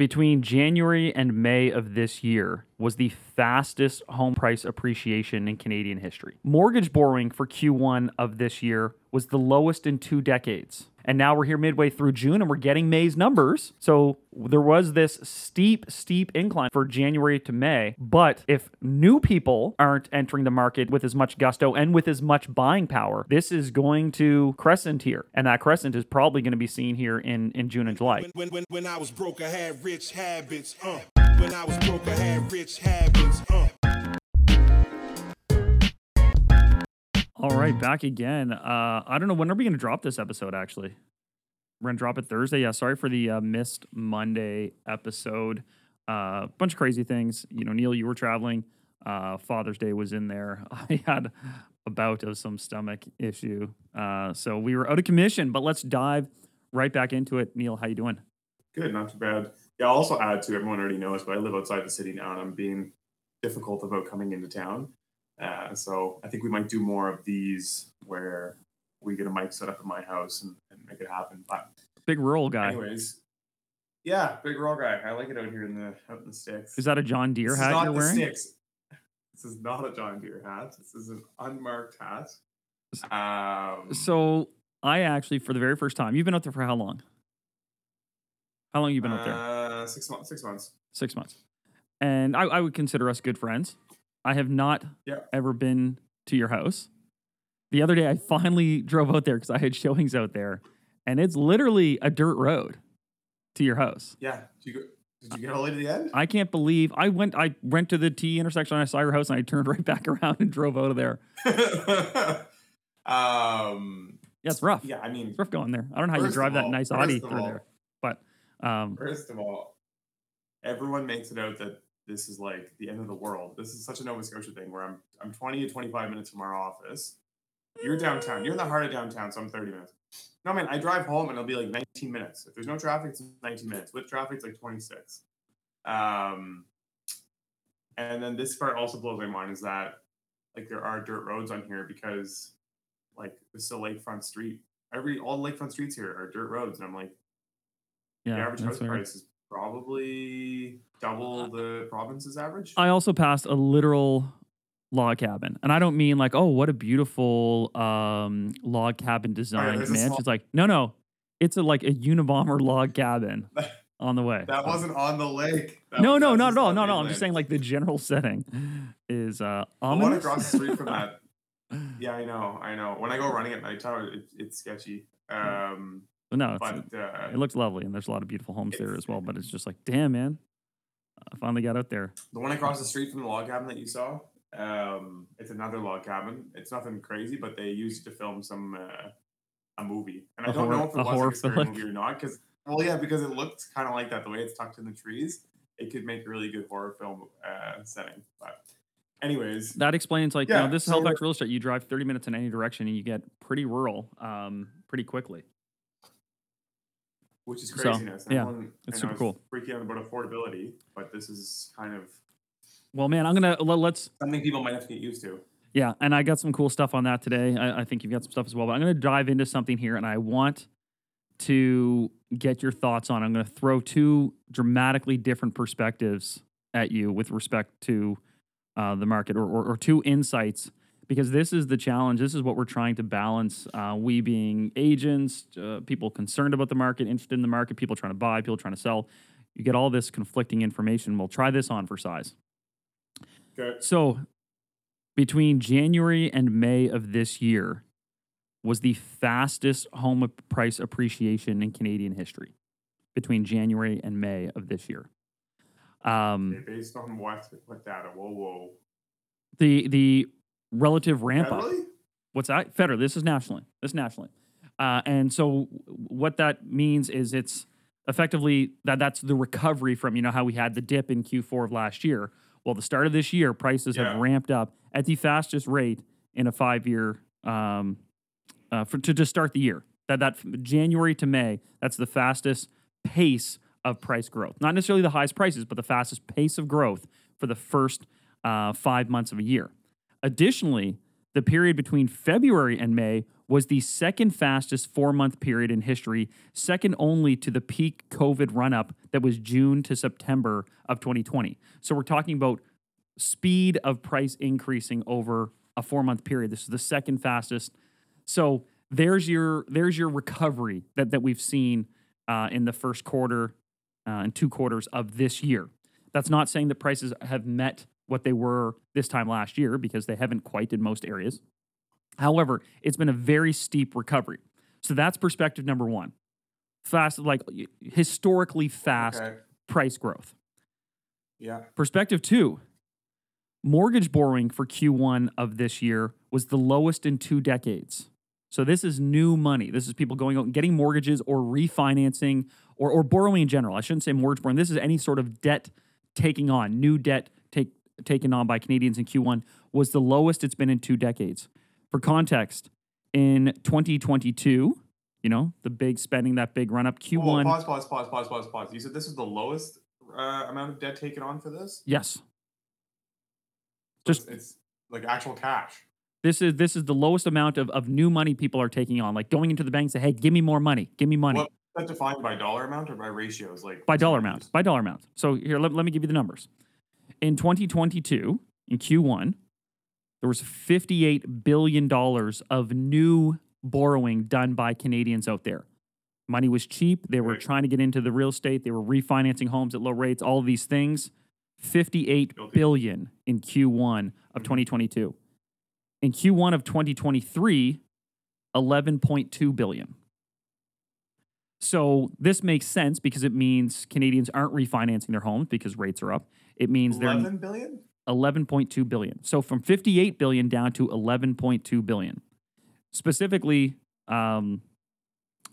between January and May of this year was the fastest home price appreciation in Canadian history. Mortgage borrowing for Q1 of this year was the lowest in two decades. And now we're here midway through June and we're getting May's numbers. So there was this steep, steep incline for January to May. But if new people aren't entering the market with as much gusto and with as much buying power, this is going to crescent here. And that crescent is probably going to be seen here in, in June and July. When, when, when I was broke, I had rich habits. Uh. When I was broke, I had rich habits. Uh. All right, back again. Uh, I don't know when are we going to drop this episode. Actually, we're going to drop it Thursday. Yeah, sorry for the uh, missed Monday episode. A uh, bunch of crazy things. You know, Neal, you were traveling. Uh, Father's Day was in there. I had a bout of some stomach issue, uh, so we were out of commission. But let's dive right back into it. Neal, how you doing? Good, not too bad. Yeah, I'll also add to everyone already knows, but I live outside the city now, and I'm being difficult about coming into town. Uh, so I think we might do more of these where we get a mic set up in my house and, and make it happen. But Big rural guy. anyways, yeah, big raw guy. I like it out here in the out in the sticks. Is that a John Deere This is hat not you're wearing? sticks. This is not a John Deere hat. This is an unmarked hat. Um, So I actually, for the very first time, you've been out there for how long? How long you been out there? uh, six months. Six months. Six months. And I, I would consider us good friends. I have not Yeah. ever been to your house. The other day, I finally drove out there because I had showings out there, and it's literally a dirt road to your house. Yeah. Did you go, did you get all the way to the end? I can't believe I went. I went to the T intersection. And I saw your house, and I turned right back around and drove out of there. um. Yeah, it's rough. Yeah. I mean, It's rough going there. I don't know how you drive of that nice Audi through all- there, but um, First of all, everyone makes it out that this is like the end of the world. This is such a Nova Scotia thing where I'm I'm 20 to 25 minutes from our office. You're downtown. You're in the heart of downtown, so I'm 30 minutes. No man, I drive home and it'll be like 19 minutes. If there's no traffic, it's 19 minutes. With traffic, it's like 26. Um, and then this part also blows my mind is that like there are dirt roads on here because like this is a lakefront street. Every all the lakefront streets here are dirt roads, and I'm like yeah, the average house price is probably double the province's average. I also passed a literal log cabin, and I don't mean like, oh, what a beautiful um, log cabin design there's a mansion. small- It's like, no, no, it's a like a Unabomber log cabin on the way. that wasn't on the lake. That no, was- no, not at all. Not at all. I'm just saying like the general setting is uh, the one ominous. across the street from that. Yeah, I know, I know. When I go running at nighttime, it, it's sketchy. Um, But no, but uh, it looks lovely, and there's a lot of beautiful homes there as well. But it's just like, damn, man, I finally got out there. the one across the street from the log cabin that you saw, um, it's another log cabin. It's nothing crazy, but they used to film some uh, a movie, and I A don't horror- know if it was like a movie or not. Because well, yeah, because it looked kind of like that the way it's tucked in the trees. It could make a really good horror film uh, setting. But, anyways, That explains like you know this so Halifax real estate. You drive 30 minutes in any direction, and you get pretty rural um, pretty quickly. Which is So, craziness. and yeah, it's super cool. Freaking out about affordability, but this is kind of Well, man, I'm gonna let, let's something people might have to get used to. Yeah, and I got some cool stuff on that today. I, I think you've got some stuff as well, but I'm going to dive into something here, and I want to get your thoughts on. I'm going to throw two dramatically different perspectives at you with respect to uh, the market, or, or, or two insights, because this is the challenge. This is what we're trying to balance. Uh, we being agents, uh, people concerned about the market, interested in the market, people trying to buy, people trying to sell. You get all this conflicting information. We'll try this on for size. Okay. So, between January and May of this year was the fastest home price appreciation in Canadian history. Between January and May of this year, um, Okay, based on what what data? Whoa, whoa. the the relative ramp up. What's that? Federal. This is nationally. This is nationally. Uh, and so what that means is it's effectively that that's the recovery from you know how we had the dip in Q4 of last year. Well, the start of this year, prices have ramped up at the fastest rate in a five year um, uh, for, to just start the year. That that January to May, that's the fastest pace of price growth. Not necessarily the highest prices, but the fastest pace of growth for the first uh, five months of a year. Additionally, the period between February and May was the second fastest four month period in history, second only to the peak COVID run up that was June to September of 2020. So we're talking about speed of price increasing over a four month period. This is the second fastest. So there's your there's your recovery that that we've seen uh, in the first quarter uh, and two quarters of this year. That's not saying that prices have met what they were this time last year because they haven't quite in most areas. However, it's been a very steep recovery. So that's perspective number one. Fast, like historically fast Okay. price growth. Yeah. Perspective two mortgage borrowing for Q1 of this year was the lowest in two decades. So this is new money. This is people going out and getting mortgages or refinancing or, or borrowing in general. I shouldn't say mortgage borrowing. This is any sort of debt taking on, new debt taken on by Canadians in Q1 was the lowest it's been in two decades. For context, in 2022, you know, the big spending, that big run up, Q1. pause, pause, pause, pause, pause, pause. You said this is the lowest uh, amount of debt taken on for this? yes. Just- it's, like actual cash. This is this is the lowest amount of, of new money people are taking on. Like going into the bank and say, hey, give me more money. Give me money. Is that defined by dollar amount or by ratios? Like by dollar amount. By dollar amount. So here, let, let me give you the numbers. In 2022, in Q1, there was $58 billion of new borrowing done by Canadians out there. Money was cheap. They were Right. trying to get into the real estate. They were refinancing homes at low rates, all of these things. 58 Guilty. billion in Q1 of Mhm. 2022. In Q1 of 2023, 11.2 billion. So this makes sense because it means Canadians aren't refinancing their homes because rates are up. It means they're 11 billion? 11.2 billion. So from 58 billion down to 11.2 billion. Specifically, um,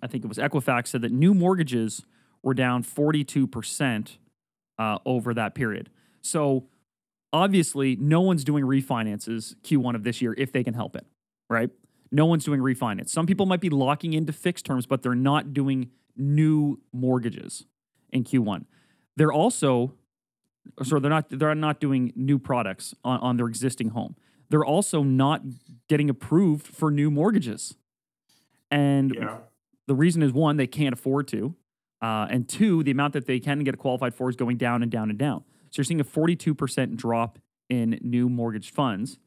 I think it was Equifax said that new mortgages were down 42% uh, over that period. So obviously, no one's doing refinances Q1 of this year if they can help it, right? No one's doing refinance. Some people might be locking into fixed terms, but they're not doing new mortgages in Q1. They're also so they're not they're not doing new products on, on their existing home. They're also not getting approved for new mortgages. And Yeah. the reason is one, they can't afford to. Uh, and two, the amount that they can get qualified for is going down and down and down. So you're seeing a 42% drop in new mortgage funds.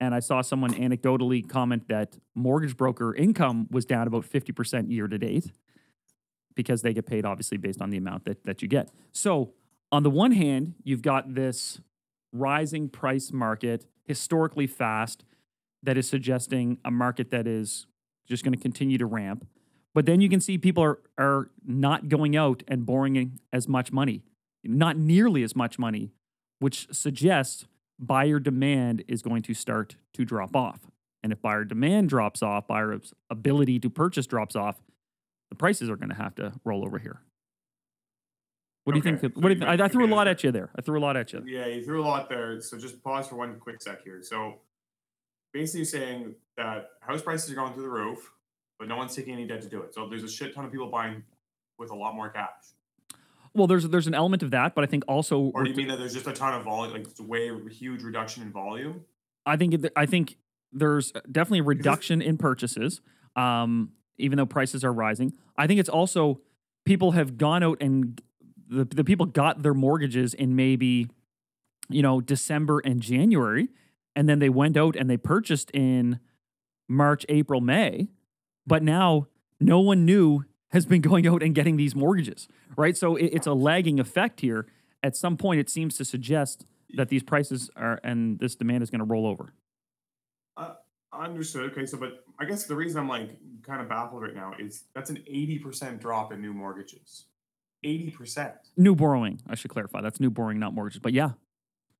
And I saw someone anecdotally comment that mortgage broker income was down about 50% year to date because they get paid obviously based on the amount that, that you get. So, on the one hand, you've got this rising price market, historically fast, that is suggesting a market that is just going to continue to ramp. But then you can see people are, are not going out and borrowing as much money, not nearly as much money, which suggests buyer demand is going to start to drop off. And if buyer demand drops off, buyer's ability to purchase drops off, the prices are going to have to roll over here. What do you think? so What do you you, I, I threw a lot at you there. I threw a lot at you. Yeah, you threw a lot there. So just pause for one quick sec here. So basically saying that house prices are going through the roof, but no one's taking any debt to do it. So there's a shit ton of people buying with a lot more cash. Well, there's there's an element of that, but I think also Or do you mean that there's just a ton of volume, like it's a way huge reduction in volume? I think it, I think there's definitely a reduction in purchases, um, even though prices are rising. I think it's also people have gone out and the the people got their mortgages in maybe you know December and January, and then they went out and they purchased in March, April, May, but now no one new has been going out and getting these mortgages, right? So it, it's a lagging effect here. At some point, it seems to suggest that these prices are and this demand is going to roll over. Uh, understood. Okay, so but I guess the reason I'm like kind of baffled right now is that's an 80% drop in new mortgages. 80%. New borrowing, I should clarify. That's new borrowing, not mortgages. But yeah,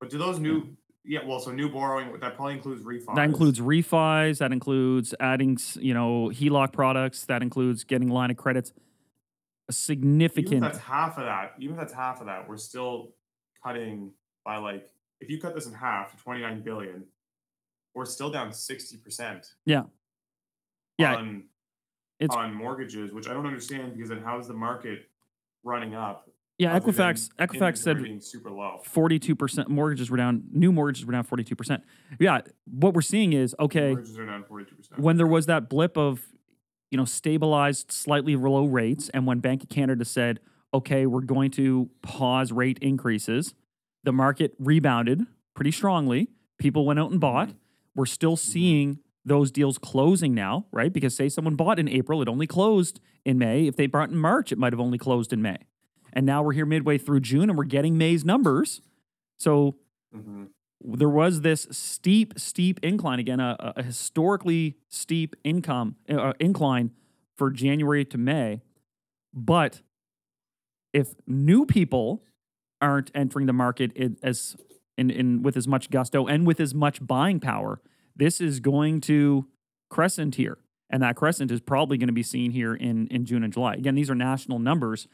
But do those new yeah, well, so new borrowing that probably includes refunds. that includes refis. That includes adding, you know, HELOC products. That includes getting line of credits. A even if significant. that's half of that, even if that's half of that, we're still cutting by like if you cut this in half to 29 billion, we're still down 60%. Yeah. Yeah, On it's- on mortgages, which I don't understand because then how's the market running up Yeah, Equifax Equifax said super low. 42% mortgages were down, new mortgages were down 42%. Yeah, what we're seeing is okay, Mortgages are down 42%. when there was that blip of you know stabilized slightly low rates and when bank of canada said okay we're going to pause rate increases the market rebounded pretty strongly. People went out and mm-hmm. bought. We're still mm-hmm. seeing those deals closing now right? Because say someone bought in april it only closed in may. If they bought in march it might have only closed in may and now we're here midway through june and we're getting may's numbers so hmm there was this steep, steep incline again, a, a historically steep income uh, incline for January to May. But if new people aren't entering the market in, as in, in with as much gusto and with as much buying power, this is going to crescent here, and that crescent is probably going to be seen here in in June and July. Again, these are national numbers,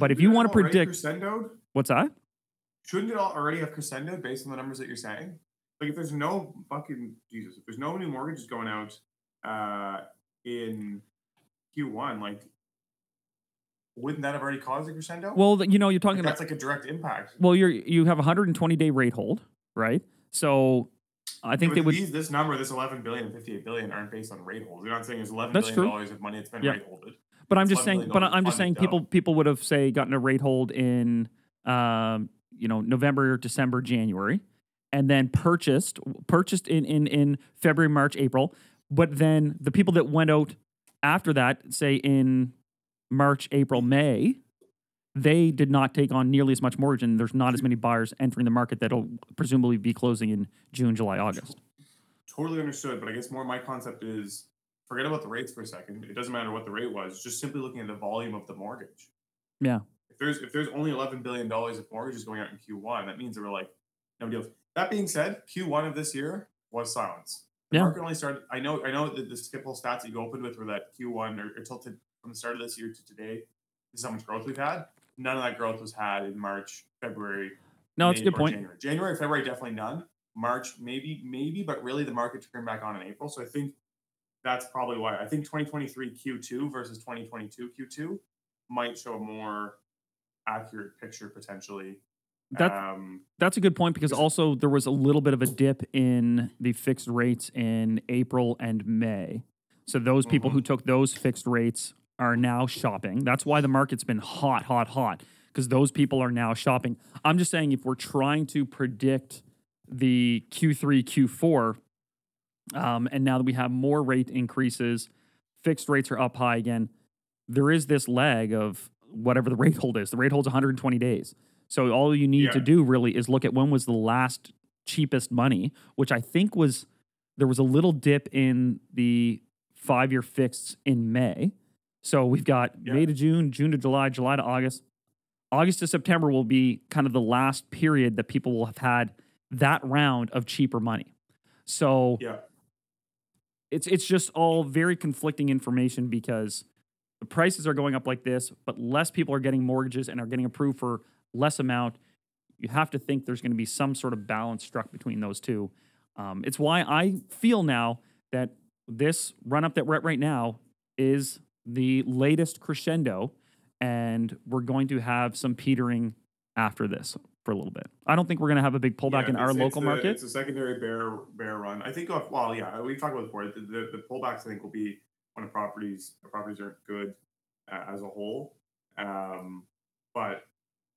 but if you want to predict, crescendoed, what's that? shouldn't it al- already have crescendoed based on the numbers that you're saying? Like, if there's no fucking Jesus, if there's no new mortgages going out uh, in Q1, like, wouldn't that have already caused a crescendo? Well, you know, you're talking about that's like a direct impact. Well, you're you have a 120 day rate hold, right? So I think Yeah, they would. these, this number, this 11 billion and 58 billion, aren't based on rate holds. You're not saying there's 11 That's billion dollars of money that's been Yeah. rate holded. But I'm just saying. But I'm just saying people people would have say gotten a rate hold in, um, you know, November, or December, January, and then purchased purchased in in in February, March, April. But then the people that went out after that, say in March, April, May. They did not take on nearly as much mortgage, and there's not as many buyers entering the market that'll presumably be closing in June, July, August. Totally understood, but I guess more my concept is forget about the rates for a second. It doesn't matter what the rate was, just simply looking at the volume of the mortgage. Yeah. If there's if there's only eleven billion dollars of mortgages going out in Q1, that means there were like no deals. That being said, Q1 of this year was silence. The Yeah. market only started. I know. I know that the skipple stats that you opened with were that Q1 or, to, from the start of this year to today. This is how much growth we've had. None of that growth was had in March, February, No, it's a good point. January. January, February, definitely none. March, maybe, maybe, but really the market turned back on in April. So I think that's probably why. I think 2023 Q2 versus 2022 Q2 might show a more accurate picture potentially. That- um, That's a good point because also there was a little bit of a dip in the fixed rates in April and May. So those people Mhm. who took those fixed rates are now shopping. That's why the market's been hot, hot, hot because those people are now shopping. I'm just saying if we're trying to predict the Q3, Q4, um, and now that we have more rate increases, fixed rates are up high again. There is this lag of whatever the rate hold is. The rate hold's 120 days. So all you need to do really is look at when was the last cheapest money, which I think was there was a little dip in the five year fixed in May. So we've got Yeah. May to June, June to July, July to August. August to September will be kind of the last period that people will have had that round of cheaper money. So yeah, it's it's just all very conflicting information because the prices are going up like this, but less people are getting mortgages and are getting approved for less amount. You have to think there's going to be some sort of balance struck between those two. Um, it's why I feel now that this run up that we're at right now is the latest crescendo, and we're going to have some petering after this for a little bit. I don't think we're going to have a big pullback Yeah, in our local the- market. It's a secondary bear bear run. I think. Of, well, yeah, we've talked about before. The, the, the pullbacks, I think, will be when the properties the properties aren't good uh, as a whole. Um, but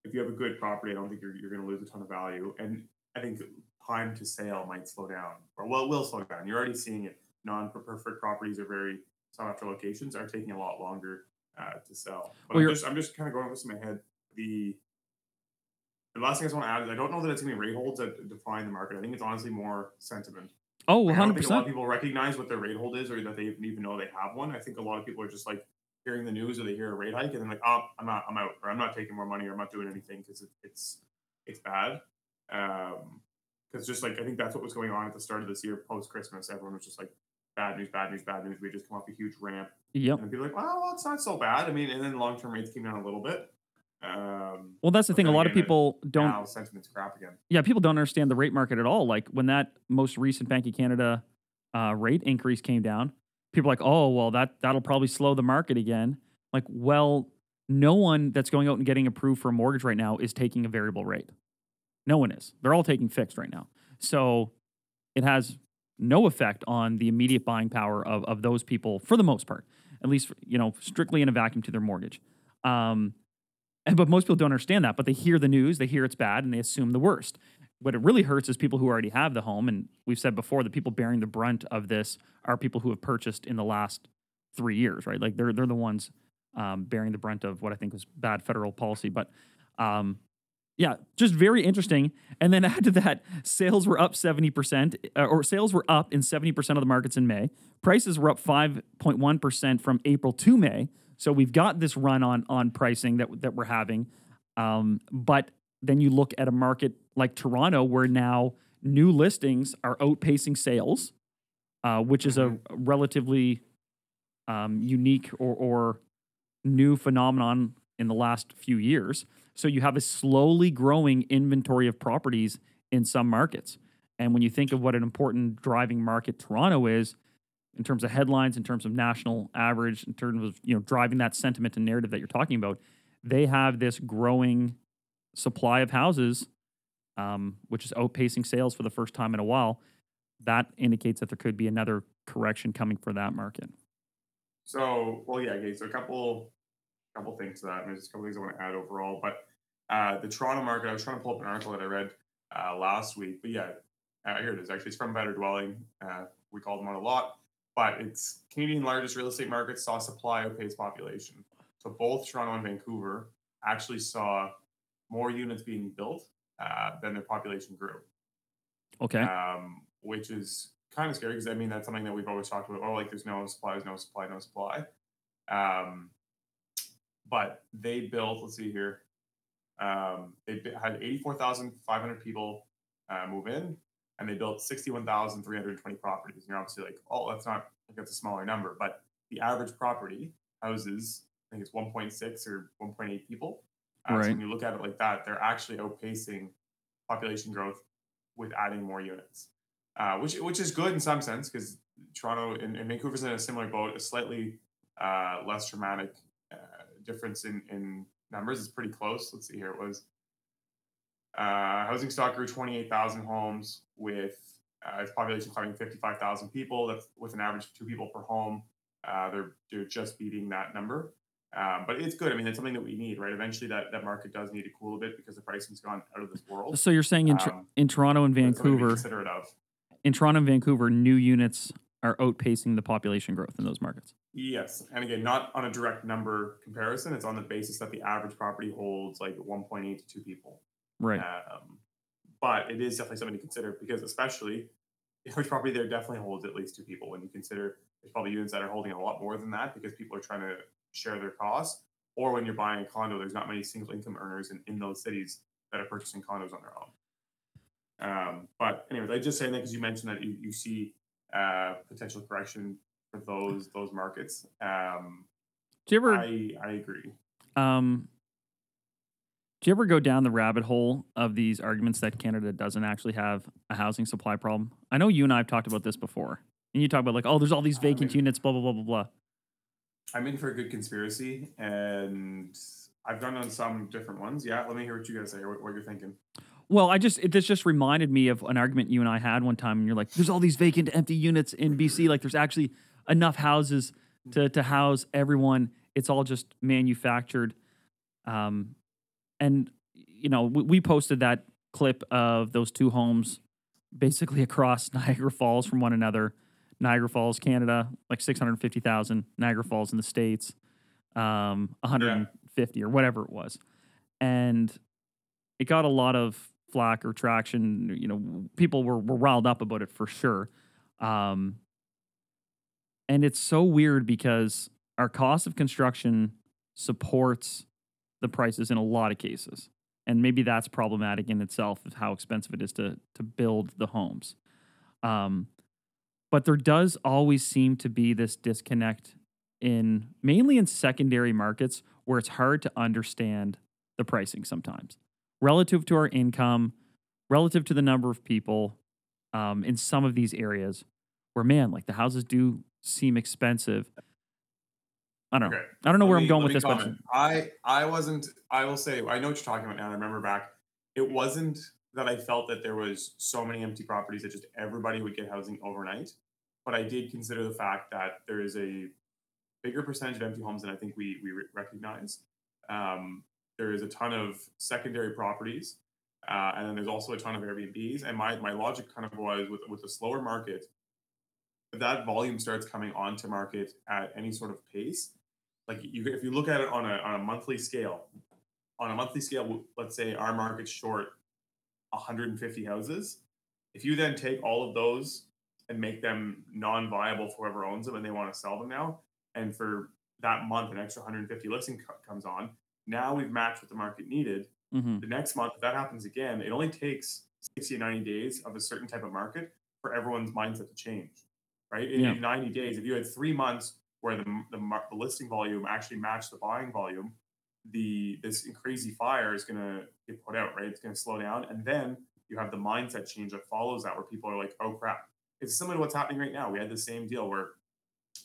if you have a good property, I don't think you're, you're going to lose a ton of value. And I think time to sale might slow down, or well, will slow down. You're already seeing it. Non-preferred properties are very sought after locations are taking a lot longer uh, to sell. But Well, I'm just I'm just kind of going with this in my head. The the last thing I just want to add is I don't know that it's going to be rate holds that define the market. I think it's honestly more sentiment. Oh, Like, I don't 100%. think a lot of people recognize what their rate hold is or that they even know they have one. I think a lot of people are just like hearing the news or they hear a rate hike and then like, oh, I'm not, I'm out, or I'm not taking more money, or I'm not doing anything because it, it's it's bad. Um, because just like I think that's what was going on at the start of this year, post Christmas, everyone was just like, bad news, bad news, bad news. We just come off a huge ramp, Yep. and people are like, well, well, it's not so bad. I mean, and then long term rates came down a little bit. Um, Well, that's the thing. A lot of people don't now sentiment's crap again. yeah, people don't understand the rate market at all. Like when that most recent Bank of Canada uh, rate increase came down, people are like, oh, well, that that'll probably slow the market again. Like, well, no one that's going out and getting approved for a mortgage right now is taking a variable rate. No one is. They're all taking fixed right now. So it has no effect on the immediate buying power of, of those people for the most part, at least, you know, strictly in a vacuum to their mortgage. Um, and, but most people don't understand that, but they hear the news, they hear it's bad, and they assume the worst. What it really hurts is people who already have the home. And we've said before, the people bearing the brunt of this are people who have purchased in the last three years, right? Like they're, they're the ones um, bearing the brunt of what I think was bad federal policy. But um, yeah, just very interesting. And then add to that, sales were up 70%, uh, or sales were up in 70% of the markets in May. Prices were up 5.1% from April to May. So we've got this run on on pricing that that we're having. Um, but then you look at a market like Toronto, where now new listings are outpacing sales, uh, which is a relatively um, unique or, or new phenomenon in the last few years. So you have a slowly growing inventory of properties in some markets. And when you think of what an important driving market Toronto is, in terms of headlines, in terms of national average, in terms of you know driving that sentiment and narrative that you're talking about, they have this growing supply of houses, um, which is outpacing sales for the first time in a while. That indicates that there could be another correction coming for that market. So, well, yeah, okay. So, a couple, couple things to that. I mean, there's a couple things I want to add overall. But uh, the Toronto market, I was trying to pull up an article that I read uh, last week. But yeah, uh, here it is. Actually, it's from Better Dwelling. Uh, we call them on a lot, but it's Canadian largest real estate markets saw supply outpace population. So both Toronto and Vancouver actually saw more units being built uh, than their population grew Okay. um, which is kind of scary because I mean that's something that we've always talked about. Oh, like there's no supply, there's no supply, no supply. Um, but they built. Let's see here. Um, they had 84,500 people uh, move in, and they built 61,320 properties. And you're obviously like, oh, that's not like that's a smaller number, but the average property houses, I think it's 1.6 or 1.8 people. Uh, Right. So when you look at it like that, they're actually outpacing population growth with adding more units, uh, which which is good in some sense because Toronto and, and Vancouver's in a similar boat, a slightly uh, less dramatic uh, difference in, in numbers. It's pretty close. Let's see here. It was uh, housing stock grew 28,000 homes with uh, its population climbing 55,000 people. That's with an average of two people per home. Uh, they're they're just beating that number. Um, but it's good. I mean, it's something that we need, right? Eventually, that, that market does need to cool a bit because the pricing's gone out of this world. So you're saying in, Tor- Um, in Toronto and But it's something to be Vancouver, of. in Toronto and Vancouver, new units are outpacing the population growth in those markets. Yes, and again, not on a direct number comparison. It's on the basis that the average property holds like 1.8 to two people. Right. Um, but it is definitely something to consider because, especially, average property there definitely holds at least two people. When you consider there's probably units that are holding a lot more than that because people are trying to share their costs, or when you're buying a condo, there's not many single income earners in, in those cities that are purchasing condos on their own. Um, but anyways, I just saying that because you mentioned that you, you see uh, potential correction for those those markets. Um, do you ever I I agree. um do you ever go down the rabbit hole of these arguments that Canada doesn't actually have a housing supply problem? I know you and I have talked about this before. And you talk about like, oh, there's all these I vacant mean- units, blah blah blah blah blah. I'm in for a good conspiracy, and I've done on some different ones. Yeah, let me hear what you guys say. What, what you're thinking? Well, I just it, this just reminded me of an argument you and I had one time, and you're like, "There's all these vacant, empty units in BC. Like, there's actually enough houses to to house everyone. It's all just manufactured." Um, and you know, we, we posted that clip of those two homes, basically across Niagara Falls from one another. Niagara Falls, Canada, like six hundred fifty thousand. Niagara Falls in the states, um, one hundred fifty or whatever it was, and it got a lot of flack or traction. You know, people were, were riled up about it for sure. Um, and it's so weird because our cost of construction supports the prices in a lot of cases. And maybe that's problematic in itself of how expensive it is to to build the homes. Um, but there does always seem to be this disconnect in mainly in secondary markets where it's hard to understand the pricing sometimes relative to our income, relative to the number of people um, in some of these areas where, man, like the houses do seem expensive. I don't know. Okay. I don't know Let where me- I'm going with this, comment. I I wasn't. I will say I know what you're talking about now. I remember back. It wasn't that I felt that there was so many empty properties that just everybody would get housing overnight, but I did consider the fact that there is a bigger percentage of empty homes than I think we we recognize. Um, there is a ton of secondary properties, uh, and then there's also a ton of Airbnbs. And my my logic kind of was with with a slower market, that volume starts coming onto market at any sort of pace, like you if you look at it on a on a monthly scale, on a monthly scale, let's say our market's short 150 houses. If you then take all of those and make them non-viable for whoever owns them and they want to sell them now, and for that month an extra 150 listing co- comes on, now we've matched what the market needed. Mhm. The next month, if that happens again, it only takes 60 to 90 days of a certain type of market for everyone's mindset to change, right? In, Yeah. in 90 days, if you had three months where the, the, the listing volume actually matched the buying volume, the this crazy fire is going to get put out, right? It's going to slow down, and then you have the mindset change that follows that, where people are like, "Oh crap!" It's similar to what's happening right now. We had the same deal where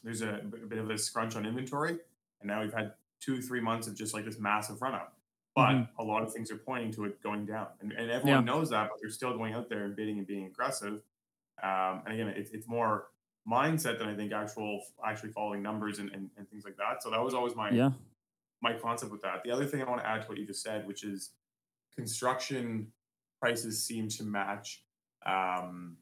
there's a bit of a scrunch on inventory, and now we've had two, three months of just like this massive run up. But Mhm. a lot of things are pointing to it going down, and, and everyone knows that, but they're still going out there and bidding and being aggressive. Um, and again, it's it's more mindset than I think actual actually following numbers and, and, and things like that. So that was always my Yeah. my concept with that. The other thing I want to add to what you just said, which is construction prices seem to match um,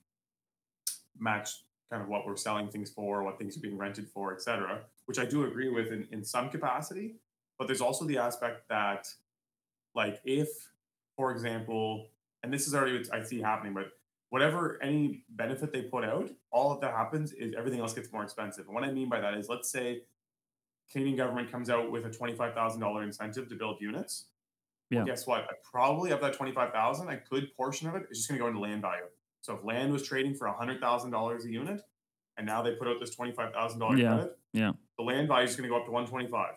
match kind of what we're selling things for, what things are being rented for, etc. Which I do agree with in, in some capacity. But there's also the aspect that, like, if, for example, and this is already what I see happening, but whatever any benefit they put out, all that happens is everything else gets more expensive. And what I mean by that is, let's say Canadian government comes out with a twenty-five thousand dollar incentive to build units. Well, Yeah. guess what? I probably of that twenty-five thousand, a good portion of it is just going to go into land value. So if land was trading for hundred thousand dollars a unit, and now they put out this twenty-five thousand dollar Yeah, credit, yeah. the land value is going to go up to one twenty-five.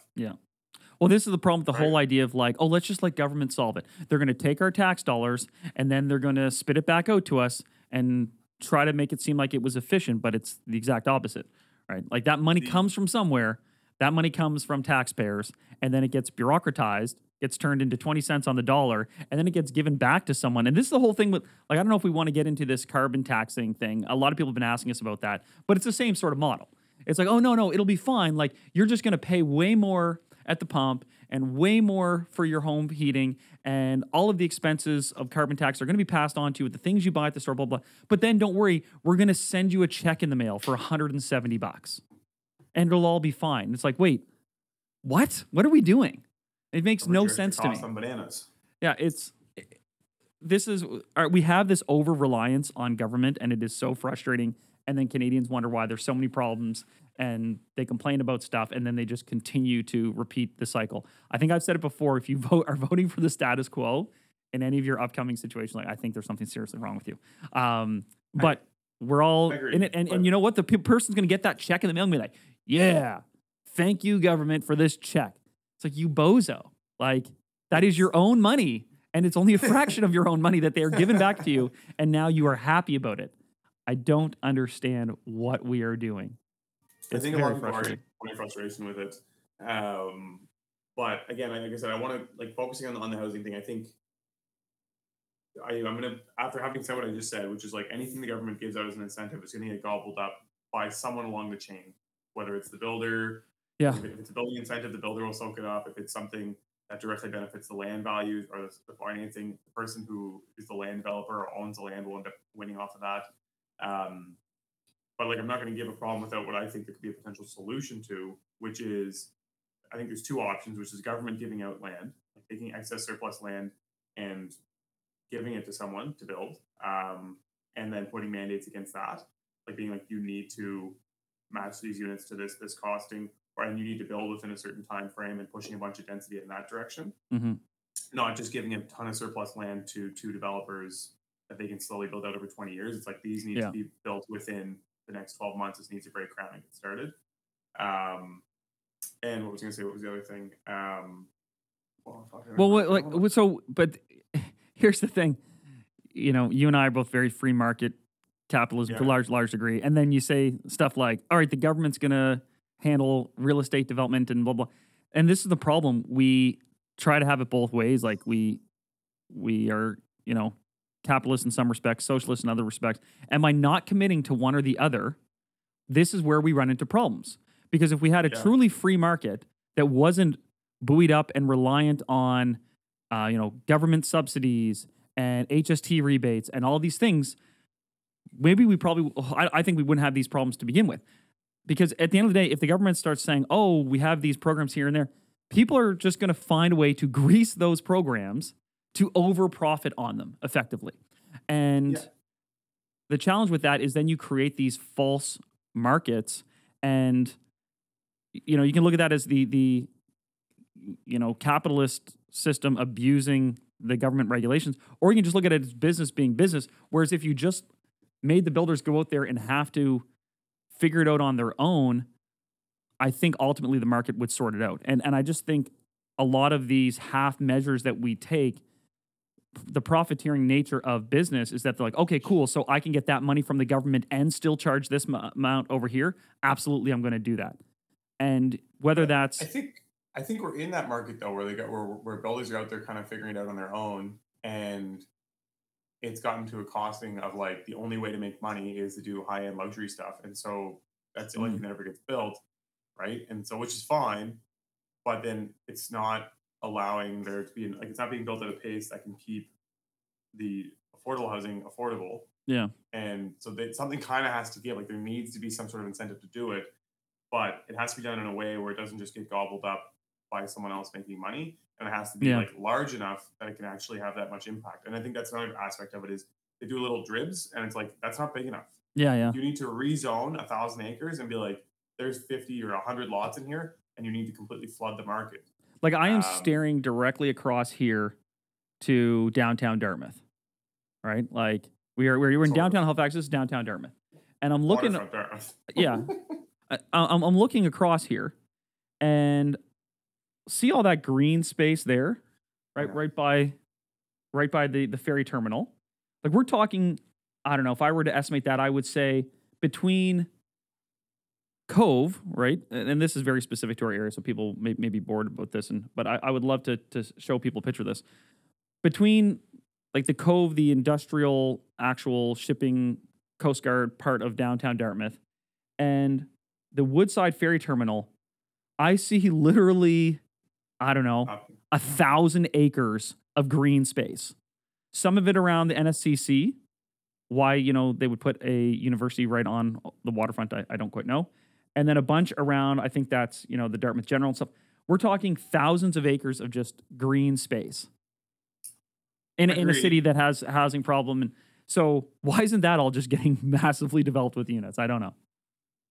Well, this is the problem with the whole idea of like, oh, let's just let government solve it. They're going to take our tax dollars and then they're going to spit it back out to us and try to make it seem like it was efficient, but it's the exact opposite, right? Like that money comes from somewhere. That money comes from taxpayers, and then it gets bureaucratized, gets turned into 20 cents on the dollar, and then it gets given back to someone. And this is the whole thing with, like, I don't know if we want to get into this carbon taxing thing. A lot of people have been asking us about that, but it's the same sort of model. It's like, oh, no, no, it'll be fine. Like, you're just going to pay way more at the pump and way more for your home heating, and all of the expenses of carbon tax are going to be passed on to you with the things you buy at the store, blah, blah. But then don't worry, we're going to send you a check in the mail for 170 bucks and it'll all be fine. It's like, wait, what? What are we doing? It makes no sense to me. on bananas. Yeah, it's this is we have this over reliance on government, and it is so frustrating. And then Canadians wonder why there's so many problems, and they complain about stuff, and then they just continue to repeat the cycle. I think I've said it before. If you vote are voting for the status quo in any of your upcoming situations, like I think there's something seriously wrong with you. Um, but we're all in it, and, and you know what? The pe- person's going to get that check in the mail and be like, "Yeah, thank you, government, for this check." It's like you bozo. Like that is your own money, and it's only a fraction of your own money that they are giving back to you, and now you are happy about it. I don't understand what we are doing. I think a lot of people are frustration with it. Um, but again, like I said, I want to like focusing on, the, on the housing thing. I think I, I'm gonna after having said what I just said, which is like anything the government gives out as an incentive is going to get gobbled up by someone along the chain, whether it's the builder. Yeah. If it's a building incentive, the builder will soak it up. If it's something that directly benefits the land values or the, the financing, the person who is the land developer or owns the land will end up winning off of that. Um, but like I'm not going to give a problem without what I think there could be a potential solution to, which is I think there's two options, which is government giving out land, like taking excess surplus land and giving it to someone to build, um, and then putting mandates against that, like being like you need to match these units to this this costing, or and you need to build within a certain time frame and pushing a bunch of density in that direction hmm not just giving a ton of surplus land to to developers that they can slowly build out over 20 years. It's like these need Yeah. to be built within the next 12 months. just needs to break ground and get started. Um, and what was I going to say? What was the other thing? Um, well, fuck, I don't Well, what, like, what- so, but here's the thing. You know, you and I are both very free market capitalism to a large, large degree. And then you say stuff like, all right, the government's going to handle real estate development and blah blah. And this is the problem. We try to have it both ways. Like we we are, you know, capitalist in some respects, socialist in other respects. am I not committing to one or the other, this is where we run into problems. Because if we had a Yeah. truly free market that wasn't buoyed up and reliant on, uh, you know, government subsidies and HST rebates and all these things, maybe we probably, I, I think we wouldn't have these problems to begin with. Because at the end of the day, if the government starts saying, oh, we have these programs here and there, people are just going to find a way to grease those programs to over profit on them effectively. And Yeah. the challenge with that is then you create these false markets and you know you can look at that as the the you know capitalist system abusing the government regulations or you can just look at it as business being business whereas if you just made the builders go out there and have to figure it out on their own i think ultimately the market would sort it out and and i just think a lot of these half measures that we take the profiteering nature of business is that they're like, okay, cool. So I can get that money from the government and still charge this mu- amount over here. Absolutely, I'm going to do that. And whether that's I think I think we're in that market though, where they got where where builders are out there kind of figuring it out on their own, and it's gotten to a costing of like the only way to make money is to do high end luxury stuff, and so that's the only mm. thing that ever gets built, right? And so which is fine, but then it's not allowing there to be like it's not being built at a pace that can keep the affordable housing affordable. Yeah, and so they, something kind of has to give like there needs to be some sort of incentive to do it but it has to be done in a way where it doesn't just get gobbled up by someone else making money and it has to be Yeah. like large enough that it can actually have that much impact. And i think that's another aspect of it is they do little dribs and it's like that's not big enough. Yeah, yeah. you need to rezone a thousand acres and be like there's 50 or 100 lots in here and you need to completely flood the market Like I am Um, staring directly across here to downtown Dartmouth, right? Like we are we're, we're in downtown Halifax. This is downtown Dartmouth, and I'm looking. Yeah, I, I'm, I'm looking across here, and see all that green space there, right, Yeah. right by, right by the the ferry terminal. Like we're talking, I don't know. If I were to estimate that, I would say between Cove, right, and, and this is very specific to our area, so people may, may be bored about this, and but I, I would love to to show people a picture of this between like the Cove, the industrial actual shipping Coast Guard part of downtown Dartmouth, and the Woodside Ferry Terminal, I see literally, I don't know, a thousand acres of green space. Some of it around the NSCC. Why, you know, they would put a university right on the waterfront, I, I don't quite know. And then a bunch around, I think that's, you know, the Dartmouth General and stuff. We're talking thousands of acres of just green space in, in a city that has a housing problem. And so why isn't that all just getting massively developed with units? I don't know.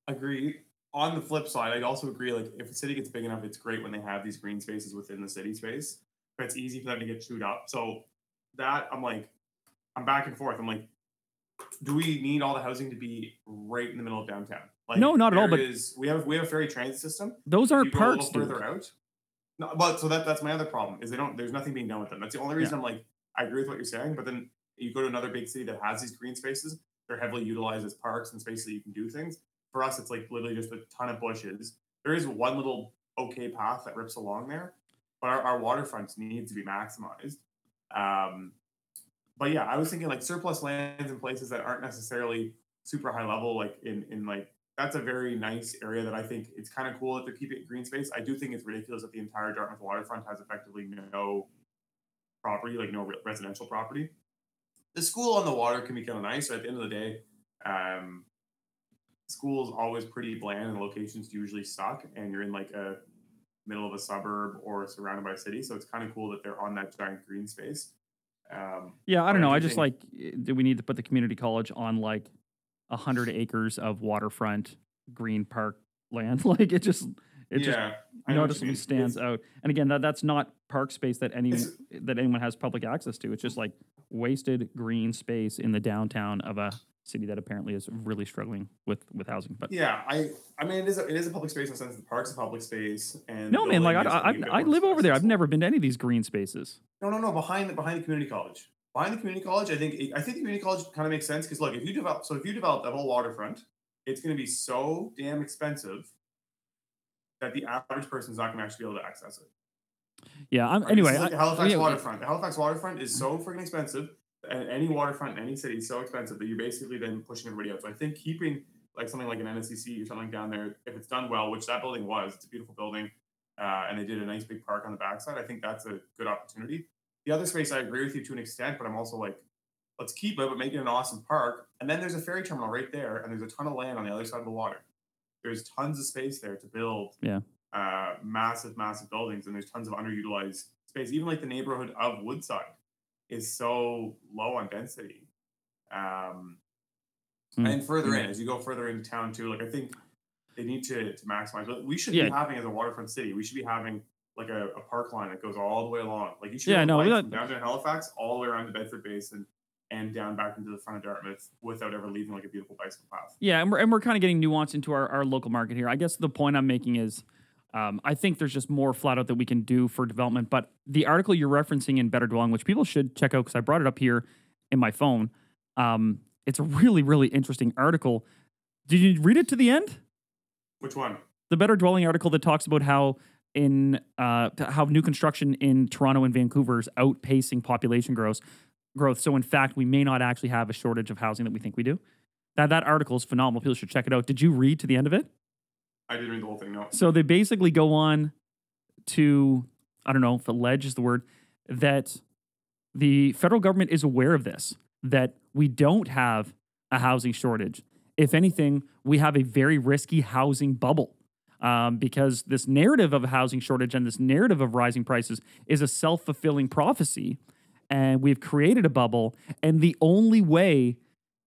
agree. On the flip side, I also agree. Like, if a city gets big enough, it's great when they have these green spaces within the city space. But it's easy for them to get chewed up. So that I'm like, I'm back and forth. I'm like, do we need all the housing to be right in the middle of downtown? Like, No, not at all, but- is- we have we have a ferry transit system. Those aren't go a little dude. further out. No, but so that that's my other problem is they don't. There's nothing being done with them. That's the only reason I'm like, I agree with what you're saying. But then you go to another big city that has these green spaces. They're heavily utilized as parks and spaces that you can do things. For us, it's like literally just a ton of bushes. There is one little okay path that rips along there, but our, our waterfronts need to be maximized. Um, but yeah, I was thinking like surplus lands in places that aren't necessarily super high level, like in in like that's a very nice area that I think it's kind of cool that they're keeping it green space. I do think it's ridiculous that the entire Dartmouth waterfront has effectively no property, like no re- residential property. The school on the water can be kind of nice, but at the end of the day, um, school is always pretty bland and the locations usually suck, and you're in like a middle of a suburb or surrounded by a city, so it's kind of cool that they're on that giant green space. Um, Yeah, I don't know. do I just think- like, eh, do we need to put the community college on like hundred acres of waterfront green park land? like it just, it just yeah, I know what you noticeably stands It's- out. And again, that that's not park space that any that anyone has public access to. It's just like wasted green space in the downtown of a city that apparently is really struggling with with housing. But Yeah, I I mean it is a, it is a public space in the sense that the park's a public space and no, man, like I, I, I live over there. I've never been to any of these green spaces. No, no, no. Behind the behind the community college. Behind the community college, I think I think the community college kind of makes sense because look, if you develop so if you develop that whole waterfront, it's going to be so damn expensive that the average person is not going to actually be able to access it. Yeah. I'm, Right? anyway, like I- the Halifax yeah, waterfront. The Halifax waterfront is so freaking expensive, and any waterfront in any city is so expensive that you're basically then pushing everybody out. So I think keeping like something like an NSCC or something down there, if it's done well, which that building was, it's a beautiful building, uh, and they did a nice big park on the backside. I think that's a good opportunity. The other space, I agree with you to an extent, but I'm also like, let's keep it, but make it an awesome park. And then there's a ferry terminal right there, and there's a ton of land on the other side of the water. There's tons of space there to build Yeah. uh, massive, massive buildings, and there's tons of underutilized space. Even like the neighborhood of Woodside is so low on density. Um, Hmm. And further in, as you go further into town too, like I think they need to, to maximize. But we should Yeah. be having as a waterfront city, we should be having like a, a park line that goes all the way along. Like you should Yeah, no, that- from down to Halifax all the way around the Bedford Basin and down back into the front of Dartmouth without ever leaving like a beautiful bicycle path. Yeah, and we're, and we're kind of getting nuance into our, our local market here. I guess the point I'm making is um, I think there's just more flat out that we can do for development. But the article you're referencing in Better Dwelling, which people should check out because I brought it up here in my phone, um, it's a really, really interesting article. Did you read it to the end? Which one? The Better Dwelling article that talks about how in uh, how new construction in Toronto and Vancouver is outpacing population growth. Growth. So in fact, we may not actually have a shortage of housing that we think we do. That that article is phenomenal. People should check it out. Did you read to the end of it? I didn't read the whole thing. No. So they basically go on to, I don't know if allege is the word, that the federal government is aware of this, that we don't have a housing shortage. If anything, we have a very risky housing bubble um, because this narrative of a housing shortage and this narrative of rising prices is a self fulfilling prophecy. And we've created a bubble. And the only way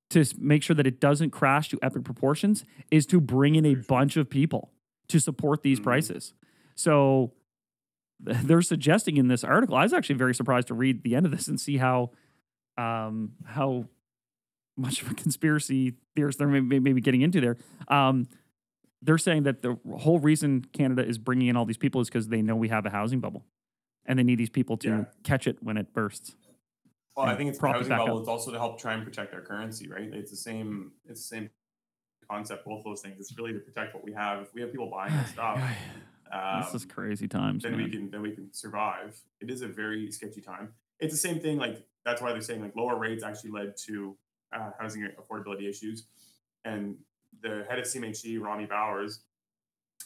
to make sure that it doesn't crash to epic proportions is to bring in a bunch of people to support these Mhm. prices. So they're suggesting in this article. I was actually very surprised to read the end of this and see how um, how much of a conspiracy theorist they're maybe, maybe getting into there. Um, they're saying that the whole reason Canada is bringing in all these people is because they know we have a housing bubble, and they need these people to Yeah. catch it when it bursts. Well, I think it's the prop it housing bubble. up. It's also to help try and protect our currency, right? It's the same. It's the same concept. Both those things. It's really to protect what we have. If we have people buying our stuff, um, this is crazy times. then we can then we can survive. It is a very sketchy time. It's the same thing. Like that's why they're saying like lower rates actually led to uh, housing affordability issues. And the head of CMHC, Romy Bowers,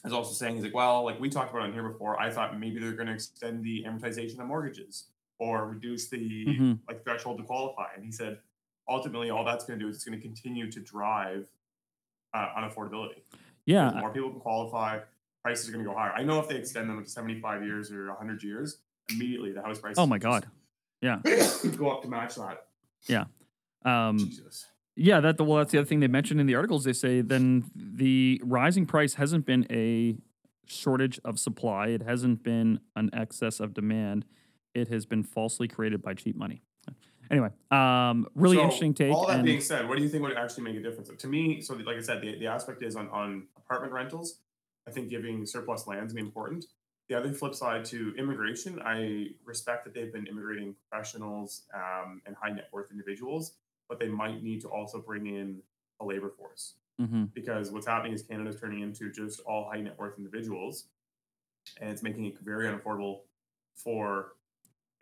is also saying he's like, well, like we talked about on here before. I thought maybe they're going to extend the amortization of mortgages or reduce the Mhm. like threshold to qualify. And he said ultimately all that's going to do is it's going to continue to drive uh, unaffordability. Yeah, Because more people can qualify, prices are going to go higher. I know if they extend them to 75 years or 100 years, immediately the house prices Oh my god. Yeah. go up to match that. Yeah. Um, Jesus. Yeah. That well, that's the other thing they mentioned in the articles. They say then the rising price hasn't been a shortage of supply. It hasn't been an excess of demand. It has been falsely created by cheap money. Anyway, um, really So, interesting take. All that and- being said, what do you think would actually make a difference? To me, so like I said, the, the aspect is on, on apartment rentals. I think giving surplus lands is be important. The other flip side to immigration, I respect that they've been immigrating professionals um, and high net worth individuals, but they might need to also bring in a labor force. Mhm. because what's happening is Canada's turning into just all high net worth individuals, and it's making it very unaffordable for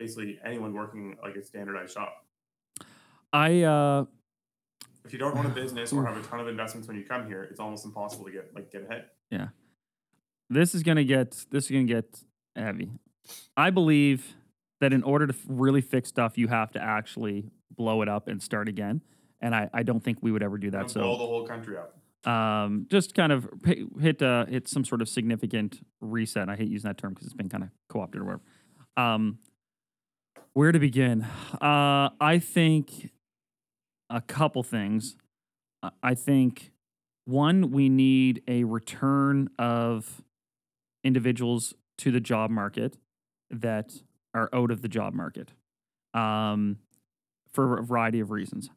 basically anyone working like a standardized shop. I uh, If you don't own a business or have a ton of investments when you come here, it's almost impossible to get like get ahead. Yeah, this is gonna get this is gonna get heavy. I believe that in order to really fix stuff, you have to actually blow it up and start again. And I, I don't think we would ever do that. So blow the whole country up. um, just kind of hit uh, hit some sort of significant reset. I hate using that term because it's been kind of co-opted or whatever. Um, where to begin? Uh, I think a couple things. I- I think one, we need a return of individuals to the job market that are out of the job market, um, for a variety of reasons.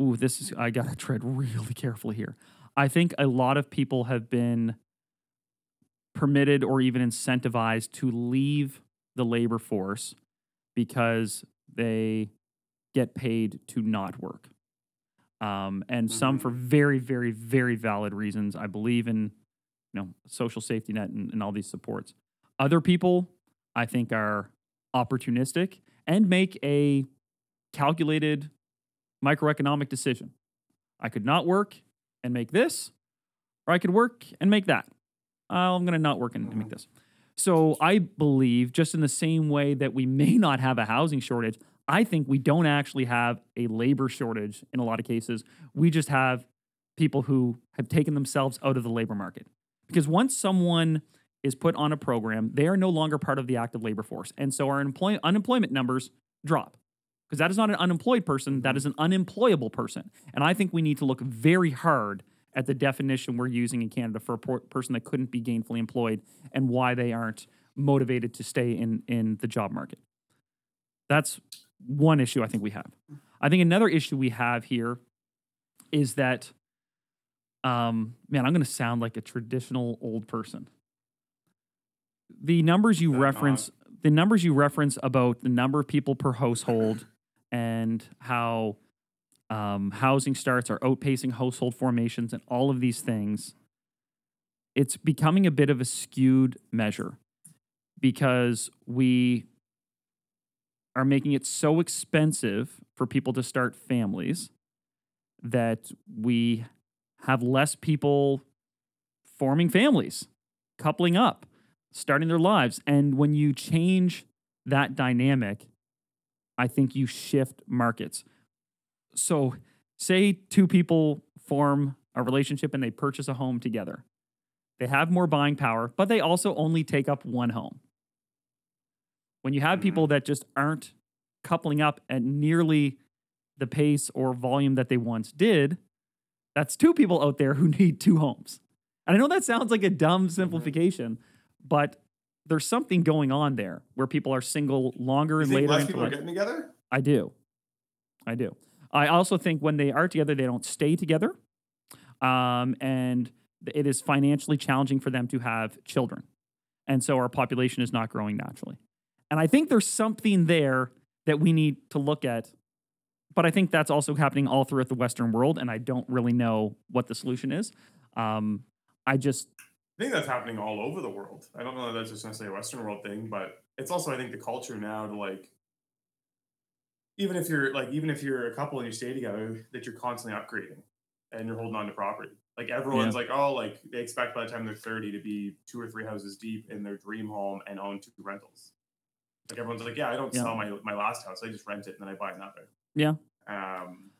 Ooh, this is I gotta tread really carefully here. I think a lot of people have been permitted or even incentivized to leave the labor force because they get paid to not work. Um, and some for very, very, very valid reasons. I believe in you know social safety net and, and all these supports. Other people, I think, are opportunistic and make a calculated microeconomic decision. I could not work and make this, or I could work and make that. I'm going to not work and make this. So I believe, just in the same way that we may not have a housing shortage, I think we don't actually have a labor shortage in a lot of cases. We just have people who have taken themselves out of the labor market. Because once someone is put on a program, they are no longer part of the active labor force. And so our employ- unemployment numbers drop. Because that is not an unemployed person, that is an unemployable person. And I think we need to look very hard at the definition we're using in Canada for a por- person that couldn't be gainfully employed and why they aren't motivated to stay in, in the job market. That's one issue I think we have. I think another issue we have here is that, um, man, I'm going to sound like a traditional old person. The numbers you reference, the numbers you reference about the number of people per household and how um, housing starts are outpacing household formations and all of these things, it's becoming a bit of a skewed measure because we are making it so expensive for people to start families that we have less people forming families, coupling up, starting their lives. And when you change that dynamic, I think you shift markets. So, say two people form a relationship and they purchase a home together. They have more buying power, but they also only take up one home. When you have people mm-hmm. that just aren't coupling up at nearly the pace or volume that they once did, that's two people out there who need two homes. And I know that sounds like a dumb mm-hmm. simplification, but there's something going on there where people are single longer and later less people are getting together? I do. I do. I also think when they are together, they don't stay together. Um, and it is financially challenging for them to have children. And so our population is not growing naturally. And I think there's something there that we need to look at. But I think that's also happening all throughout the Western world. And I don't really know what the solution is. Um, I just, I think that's happening all over the world. I don't know that that's just necessarily a Western world thing, but it's also I think the culture now to like even if you're like even if you're a couple and you stay together, that you're constantly upgrading and you're holding on to property. Like everyone's like, oh, like they expect by the time they're 30 to be two or three houses deep in their dream home and own two rentals. Like everyone's like, yeah, I don't Yeah. sell my my last house. I just rent it and then I buy another. Yeah. Um,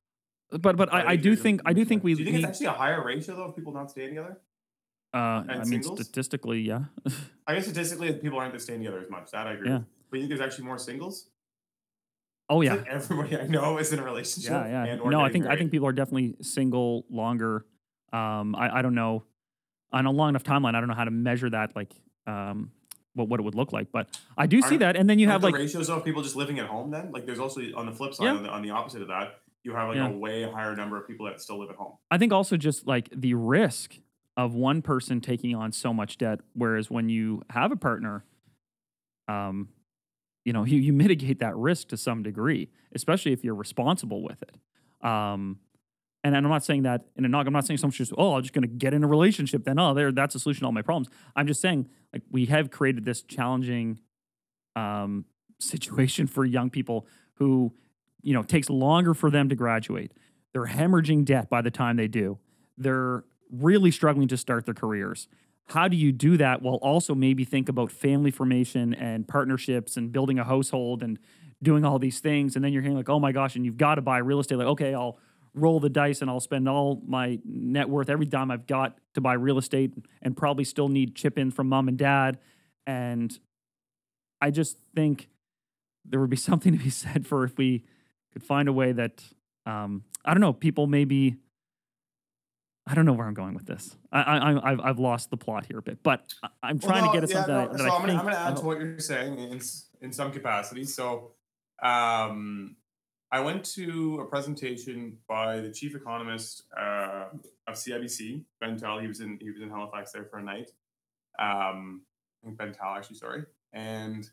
but but I, I do think I do think we Do you think need, it's actually a higher ratio though of people not staying together? Uh, I mean singles? statistically, yeah. I guess statistically, people aren't staying together as much. That I agree. Yeah. with. But you think there's actually more singles? oh yeah. think everybody I know is in a relationship. Yeah, yeah. No, I think I think people are definitely single longer. Um, I, I don't know on a long enough timeline. I don't know how to measure that, like um, what what it would look like. But I do see Aren't- that, and then you have the like ratios of people just living at home. Then, like, there's also on the flip side, Yeah. on, the, on the opposite of that, you have like Yeah. a way higher number of people that still live at home. I think also just like the risk of one person taking on so much debt, whereas when you have a partner, um, you know, you, you mitigate that risk to some degree, especially if you're responsible with it. Um, and, I'm not saying that in a knock. I'm not saying someone's just, oh, I'm just going to get in a relationship. Then, oh, there, that's a solution to all my problems. I'm just saying, like, we have created this challenging um, situation for young people who, you know, takes longer for them to graduate. They're hemorrhaging debt by the time they do. They're really struggling to start their careers. How do you do that while also maybe think about family formation and partnerships and building a household and doing all these things? And then you're hearing like, oh my gosh, and you've got to buy real estate. Like, okay, I'll roll the dice and I'll spend all my net worth, every dime I've got to buy real estate and probably still need chip in from mom and dad. And I just think there would be something to be said for if we could find a way that um, I don't know, people maybe. I don't know where I'm going with this. I, I, I- I've, I've lost the plot here a bit, but I'm Well, trying no, to get at yeah, something no, that, so I I'm gonna. I'm gonna add to what you're saying in in some capacity. So, um, I went to a presentation by the chief economist uh, of CIBC, Ben Tal. He was in he was in Halifax there for a night. Um, I think Ben Tal actually, sorry, and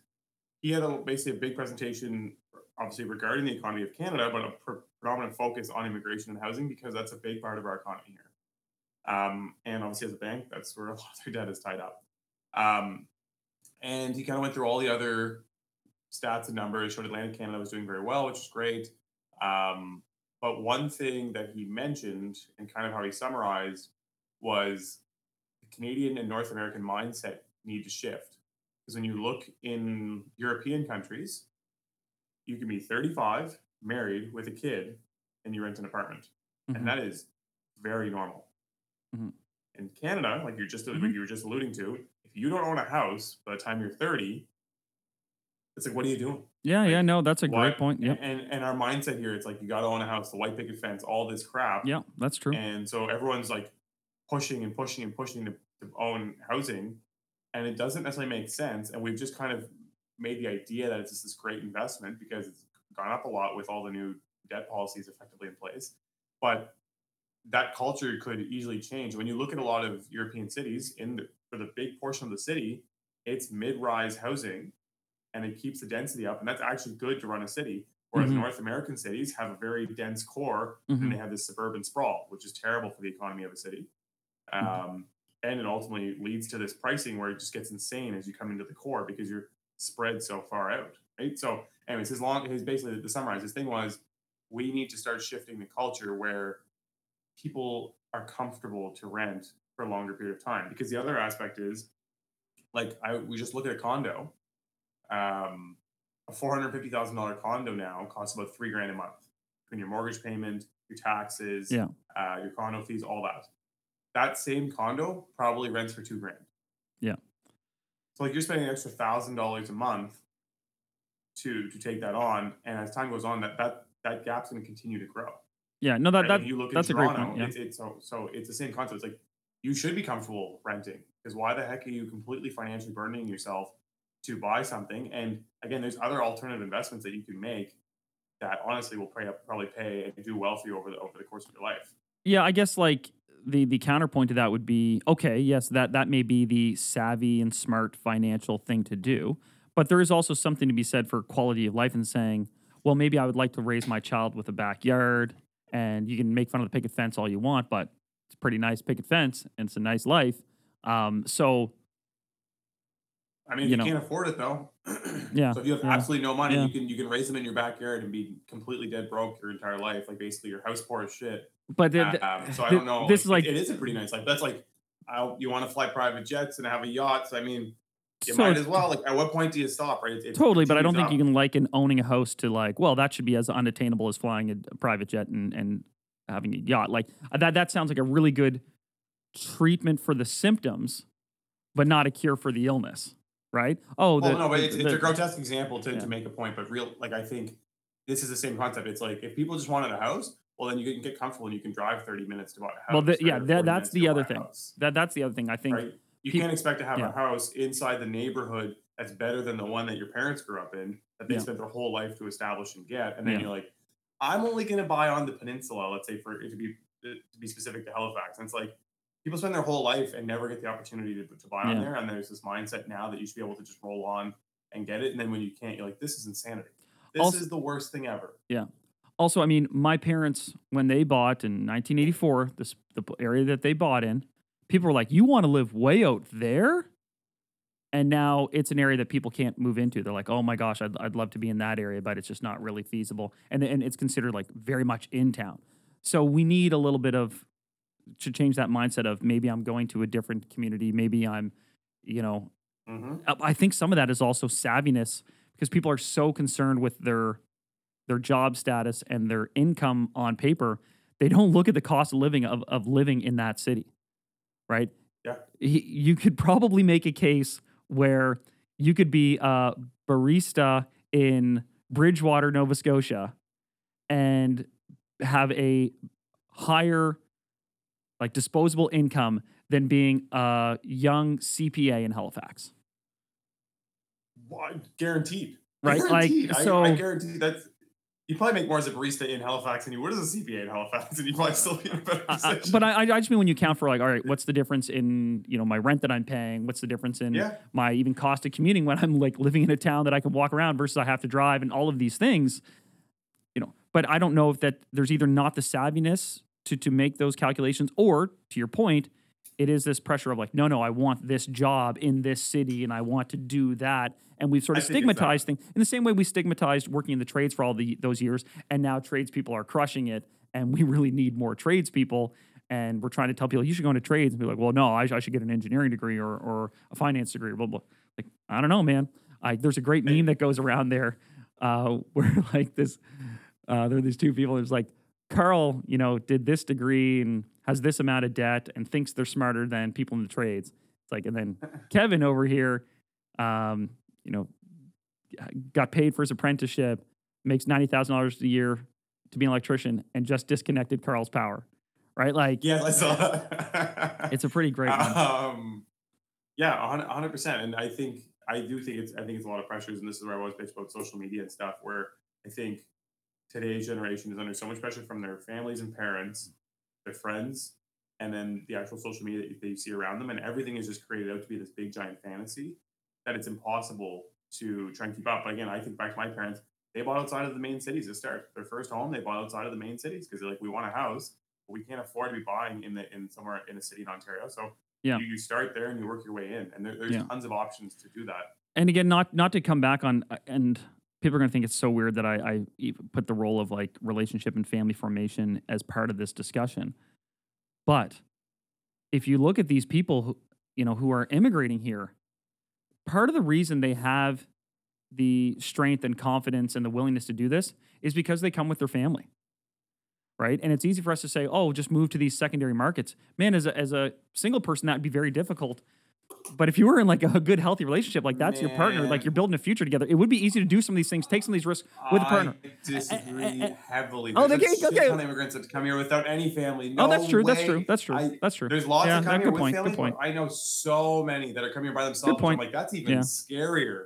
he had a, basically a big presentation, obviously regarding the economy of Canada, but a pre- predominant focus on immigration and housing because that's a big part of our economy here. Um, and obviously, as a bank, that's where a lot of their debt is tied up. Um, and he kind of went through all the other stats and numbers, showed Atlantic Canada was doing very well, which is great. Um, but one thing that he mentioned and kind of how he summarized was the Canadian and North American mindset need to shift. Because when you look in European countries, you can be 35, married with a kid, and you rent an apartment. Mhm. And that is very normal. Mhm. In Canada, like you're just like Mhm. you were just alluding to, if you don't own a house by the time you're 30, it's like, what are you doing? Yeah, yeah, no, that's a Why- great point. Yeah, And and our mindset here, it's like you got to own a house, the white picket fence, all this crap. Yeah, that's true. And so everyone's like pushing and pushing and pushing to, to own housing, and it doesn't necessarily make sense. And we've just kind of made the idea that it's just this great investment because it's gone up a lot with all the new debt policies effectively in place. But that culture could easily change. When you look at a lot of European cities, in the, for the big portion of the city, it's mid-rise housing, and it keeps the density up, and that's actually good to run a city. Whereas Mhm. North American cities have a very dense core, Mhm. and they have this suburban sprawl, which is terrible for the economy of a city. Mm-hmm. Um, and it ultimately leads to this pricing where it just gets insane as you come into the core because you're spread so far out, right? So, anyways, his long, his basically to summarize, his thing was, we need to start shifting the culture where people are comfortable to rent for a longer period of time. Because the other aspect is, like, I we just look at a condo. Um, a four hundred fifty thousand dollar condo now costs about three grand a month between your mortgage payment, your taxes, Yeah. uh, your condo fees, all that. That same condo probably rents for two grand. Yeah. So like you're spending an extra thousand dollars a month to to take that on, and as time goes on, that that that gap's going to continue to grow. Yeah, no, that Right? that you look that's at a great point. Yeah. it's, it's so so it's the same concept. It's like you should be comfortable renting because why the heck are you completely financially burdening yourself to buy something? And again, there's other alternative investments that you can make that honestly will pay probably pay and do well for you over the over the course of your life. Yeah, I guess like the the counterpoint to that would be okay, yes, that that may be the savvy and smart financial thing to do, but there is also something to be said for quality of life and saying, well, maybe I would like to raise my child with a backyard, and you can make fun of the picket fence all you want, but it's a pretty nice picket fence and it's a nice life. Um, so I mean, You you, know. can't afford it though. Yeah, So if you have yeah, absolutely no money, yeah. you can you can raise them in your backyard and be completely dead broke your entire life. Like basically, your house poor as shit. but the, the- Um, so I the- don't know. This is like it is a pretty nice life. That's like, I, you want to fly private jets and have a yacht. So I mean, you so might as well. Like, at what point do you stop? Right? It- Totally, but I don't continues think you up. can liken owning a house to like, well, that should be as unattainable as flying a, private jet and, and having a yacht. Like uh, that, that sounds like a really good treatment for the symptoms, but not a cure for the illness, right? Oh, Well, the, no, but the- it's, it's a grotesque example to, yeah. to make a point. But real, like I think this is the same concept. It's like if people just wanted a house, well, then you can get comfortable and you can drive thirty minutes to buy a house. Well, the- yeah, that- that's the other thing. that that's the other thing. I think right? You peop- can't expect to have yeah. a house inside the neighborhood that's better than the one that your parents grew up in, that they Yeah. spent their whole life to establish and get, and then Yeah. you're like, I'm only going to buy on the peninsula. Let's say for it to be uh, to be specific to Halifax, and it's like people spend their whole life and never get the opportunity to, to buy on there, and there's this mindset now that you should be able to just roll on and get it, and then when you can't, you're like, this is insanity. This Also- is the worst thing ever. Yeah. Also, I mean, my parents when they bought in 1984, this the area that they bought in, people were like, "You want to live way out there?" And now it's an area that people can't move into. They're like, "Oh my gosh, I'd, I'd love to be in that area, but it's just not really feasible." And and it's considered like very much in town. So we need a little bit of to change that mindset of maybe I'm going to a different community, maybe I'm, you know, hmm uh, I think some of that is also savviness because people are so concerned with their their job status and their income on paper, they don't look at the cost of living of, of living in that city, right? Yeah. He, you could probably make a case where you could be a barista in Bridgewater, Nova Scotia, and have a higher like disposable income than being a young CPA in Halifax. Why- Guaranteed. Right, like, Guaranteed. I, so- I guarantee that's you probably make more as a barista in Halifax than you would as a CPA in Halifax, and you probably still be in a better position. but I, I just mean when you count for like, all right, what's the difference in you know my rent that I'm paying? What's the difference in yeah, my even cost of commuting when I'm like living in a town that I can walk around versus I have to drive and all of these things, you know. But I don't know if that there's either not the savviness to to make those calculations or to your point it is this pressure of like no no i want this job in this city and i want to do that and we've sort of I think it's that. stigmatized things in the same way we stigmatized working in the trades for all the those years and now tradespeople are crushing it and we really need more tradespeople and we're trying to tell people you should go into trades and be like well no i, I should get an engineering degree or, or a finance degree blah blah like i don't know man I, there's a great meme that goes around there uh, where like this uh, there are these two people. It's like Carl, you know, did this degree and has this amount of debt and thinks they're smarter than people in the trades. It's like, and then Kevin over here, um, you know, got paid for his apprenticeship, makes ninety thousand dollars a year to be an electrician, and just disconnected Carl's power. Right? Like, Yeah, I saw that. it's a pretty great one. Um, yeah, hundred percent. And I think I do think it's I think it's a lot of pressures, and this is where I always bitch about social media and stuff. Where I think today's generation is under so much pressure from their families and parents, their friends, and then the actual social media that you see around them, and everything is just created out to be this big giant fantasy that it's impossible to try and keep up. But again, I think back to my parents. They bought outside of the main cities to start. Their first home, they bought outside of the main cities because they're like, we want a house, but we can't afford to be buying in the in somewhere in a city in Ontario. So Yeah. you, you start there and you work your way in, and there, there's Yeah. tons of options to do that. and again, not not to come back on, uh, and people are going to think it's so weird that I put the role of like relationship and family formation as part of this discussion. But if you look at these people, who, you know, who are immigrating here, part of the reason they have the strength and confidence and the willingness to do this is because they come with their family. Right. And it's easy for us to say, oh, just move to these secondary markets. Man, as a, as a single person, that would be very difficult. But if you were in like a good, healthy relationship, like that's your partner, like you're building a future together, it would be easy to do some of these things, take some of these risks with a partner. I disagree eh, eh. heavily. Oh, There's okay, okay. ton of immigrants that come here without any family. oh, that's No true. That's true. That's true. I- that's true. There's lots Yeah, that come good here with point, good families, point. I know so many that are coming here by themselves. point. I'm like, that's even Yeah. scarier.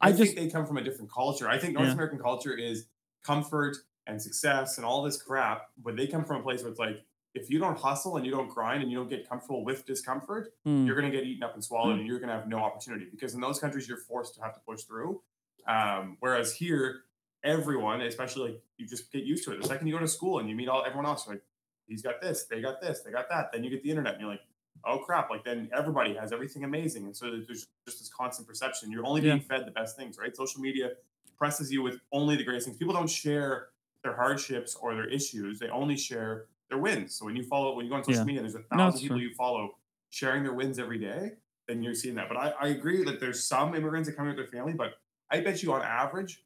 I I, just- think they come from a different culture. I think North Yeah. American culture is comfort and success and all this crap, but they come from a place where it's like, if you don't hustle and you don't grind and you don't get comfortable with discomfort, Hmm. you're going to get eaten up and swallowed and you're going to have no opportunity because in those countries you're forced to have to push through. Um, whereas here everyone especially like you just get used to it. The second you go to school and you meet all everyone else like he's got this they got this they got that. Then you get the internet and you're like oh crap. Like then everybody has everything amazing. And so there's just this constant perception. You're only being fed the best things right? Social media presses you with only the greatest things. People don't share their hardships or their issues. They only share their wins so when you follow when you go on social Yeah. media there's a thousand it's people true. you follow sharing their wins every day, then you're seeing that. But I, I agree that there's some immigrants that come with their family, but I bet you on average,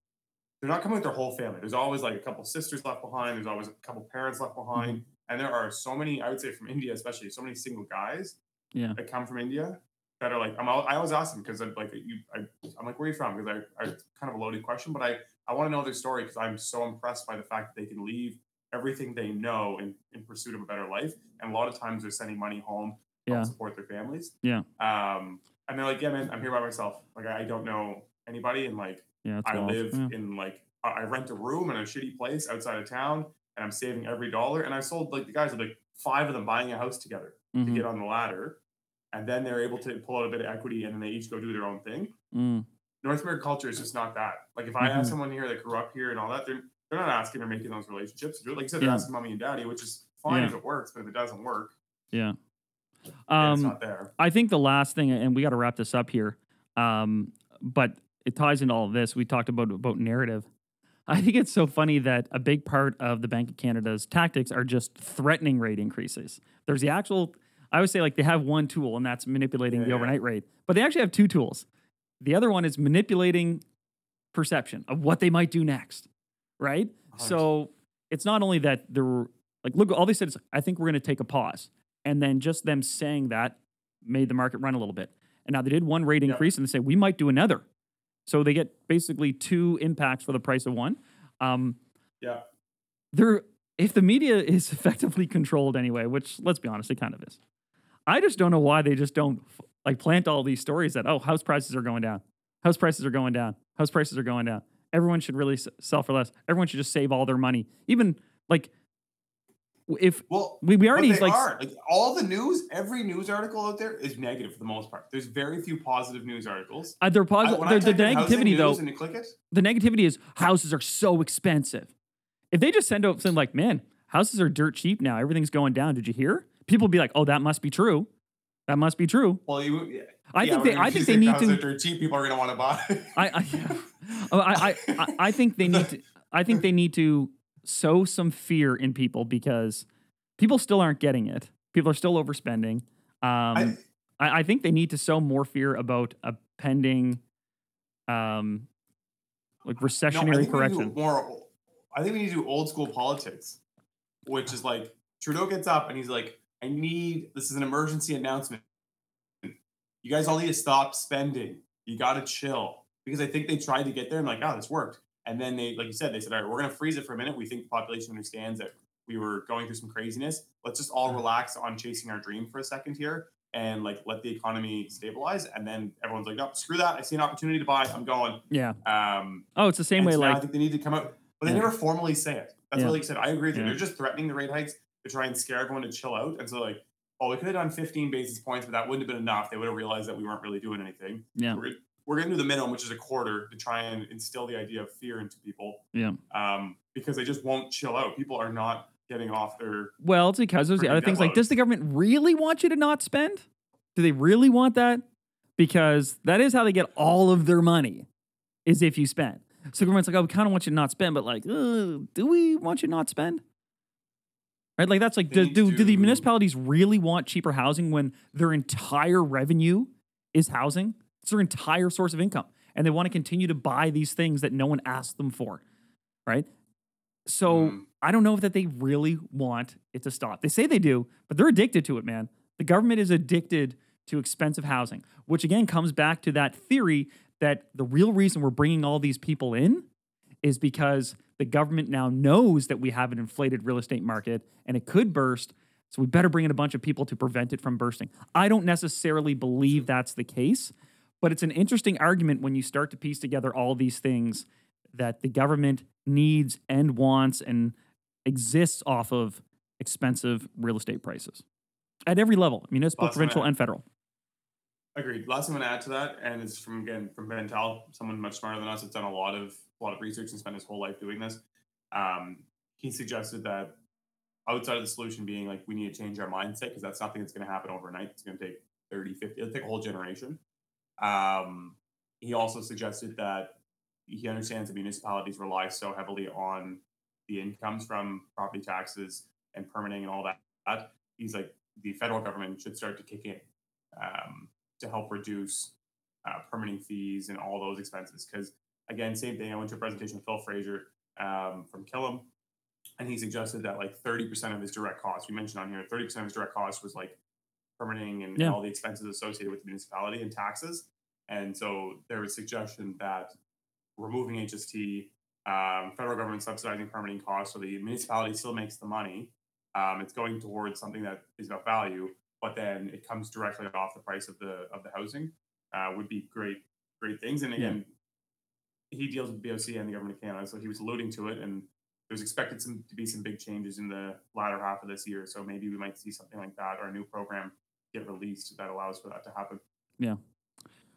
they're not coming with their whole family. There's always like a couple sisters left behind. There's always a couple parents left behind. Mm-hmm. And there are so many, I would say from India, especially so many single guys Yeah. that come from India that are like, I'm, I always ask them because I'm like, you, I, I'm like, where are you from? Because I, I, kind of a loaded question, but I, I want to know their story because I'm so impressed by the fact that they can leave everything they know in, in pursuit of a better life. And a lot of times they're sending money home to Yeah. support their families. Yeah. Um, and they're like, yeah, man, I'm here by myself. Like, I, don't know anybody. And like, Yeah. I wild. live Yeah. in like, I rent a room in a shitty place outside of town and I'm saving every dollar. And I sold like the guys, like five of them buying a house together to Mhm. get on the ladder. And then they're able to pull out a bit of equity and then they each go do their own thing. Mm. North American culture is just not that. Like if I have Mhm. someone here that grew up here and all that, they're they're not asking or making those relationships. Like you said, they're Yeah. asking mommy and daddy, which is fine Yeah. if it works, but if it doesn't work, Yeah. then it's Um, not there. I think the last thing, and we got to wrap this up here, um, but it ties into all of this. We talked about about narrative. I think it's so funny that a big part of the Bank of Canada's tactics are just threatening rate increases. There's the actual, I would say, like they have one tool, and that's manipulating Yeah, the overnight rate, but they actually have two tools. The other one is manipulating perception of what they might do next, right? Hundred So it's not only that they're like, look, all they said is, I think we're going to take a pause. And then just them saying that made the market run a little bit. And now they did one rate Yep. increase and they say, we might do another. So they get basically two impacts for the price of one. Um, Yeah. they're, if the media is effectively controlled anyway, which let's be honest, it kind of is. I just don't know why they just don't like plant all these stories that, oh, house prices are going down. House prices are going down. House prices are going down. Everyone should really sell for less. Everyone should just save all their money. Even like if Well, we, we already like are like all the news. Every news article out there is negative for the most part. There's very few positive news articles. uh, they're positive. I The, the type in housing negativity though, and you click it, the negativity is houses are so expensive. If they just send out something like, man, houses are dirt cheap now. Everything's going down. Did you hear? People be like, "Oh, that must be true. That must be true." Well, you, yeah, I yeah, think they. I think they need to. cheap. People are going to want to buy. I, I, yeah. Oh, I, I, I, think they need to. I think they need to sow some fear in people because people still aren't getting it. People are still overspending. Um, I, I, think they need to sow more fear about a pending, um, like recessionary think we need to do correction. More, I think we need to do old school politics, which is like Trudeau gets up and he's like, "I need this is an emergency announcement. You guys all need to stop spending. You got to chill." Because I think they tried to get there and like, "Oh, this worked," and then they, like you said, they said, "All right, we're going to freeze it for a minute. We think the population understands that we were going through some craziness. Let's just all relax on chasing our dream for a second here." And like let the economy stabilize, and then everyone's like, "No, screw that! I see an opportunity to buy. I'm going." Yeah. Um, Oh, it's the same way. so now I think they need to come out, but they Yeah. never formally say it. That's Yeah. what like I said. I agree with you. They're just threatening the rate hikes to try and scare everyone to chill out. And so like, oh, we could have done 15 basis points, but that wouldn't have been enough. They would have realized that we weren't really doing anything. yeah, We're, we're going to do the minimum, which is a quarter, to try and instill the idea of fear into people. Yeah. Um, because they just won't chill out. People are not getting off their. Well, it's because there's the other things like, does the government really want you to not spend? Do they really want that? Because that is how they get all of their money, is if you spend. So government's like, oh, we kind of want you to not spend, but like, do we want you to not spend? Right? Like that's like, do, do, do the municipalities really want cheaper housing when their entire revenue is housing? It's their entire source of income. And they want to continue to buy these things that no one asked them for. Right? So Mm. I don't know if that they really want it to stop. They say they do, but they're addicted to it, man. The government is addicted to expensive housing, which again comes back to that theory that the real reason we're bringing all these people in is because the government now knows that we have an inflated real estate market and it could burst. So we better bring in a bunch of people to prevent it from bursting. I don't necessarily believe that's the case, but it's an interesting argument when you start to piece together all these things that the government needs and wants and exists off of expensive real estate prices at every level municipal, Last provincial, and federal. Agreed. Last thing I'm going to add to that, and it's from again from Ben Tal, someone much smarter than us, that's done a lot of a lot of research and spent his whole life doing this. Um, he suggested that outside of the solution being like we need to change our mindset because that's something that's going to happen overnight. It's going to take 30, 50, it'll take a whole generation. Um, he also suggested that he understands that municipalities rely so heavily on the incomes from property taxes and permitting and all that. He's like the federal government should start to kick in um, to help reduce uh, permitting fees and all those expenses. Because again, same thing. I went to a presentation with Phil Fraser um, from Killam, and he suggested that like 30% of his direct costs, we mentioned on here, 30% of his direct costs was like permitting and, Yeah. all the expenses associated with the municipality and taxes. And so there was suggestion that removing HST, um, federal government subsidizing permitting costs, so the municipality still makes the money. Um, it's going towards something that is about value, but then it comes directly off the price of the of the housing. Uh, would be great, great things. And Yeah. He deals with BOC and the government of Canada, so he was alluding to it, and there's expected some to be some big changes in the latter half of this year. So maybe we might see something like that or a new program get released that allows for that to happen. Yeah.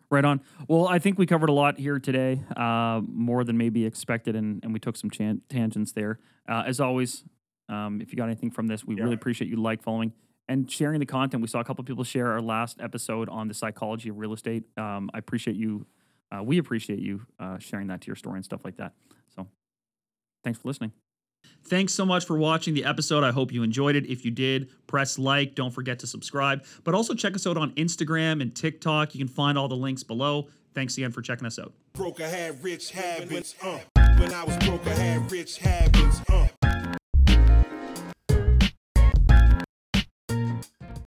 Right on. Well, I think we covered a lot here today, uh, more than maybe expected, and, and we took some chan- tangents there. Uh, as always, um, if you got anything from this, we Yeah. really appreciate you like, following, and sharing the content. We saw a couple of people share our last episode on the psychology of real estate. Um, I appreciate you. Uh, we appreciate you uh, sharing that to your story and stuff like that. So, thanks for listening. Thanks so much for watching the episode. I hope you enjoyed it. If you did, press like. Don't forget to subscribe. But also check us out on Instagram and TikTok. You can find all the links below. Thanks again for checking us out. Broke, I had rich habits. Uh. When I was broke, I had rich habits. Uh.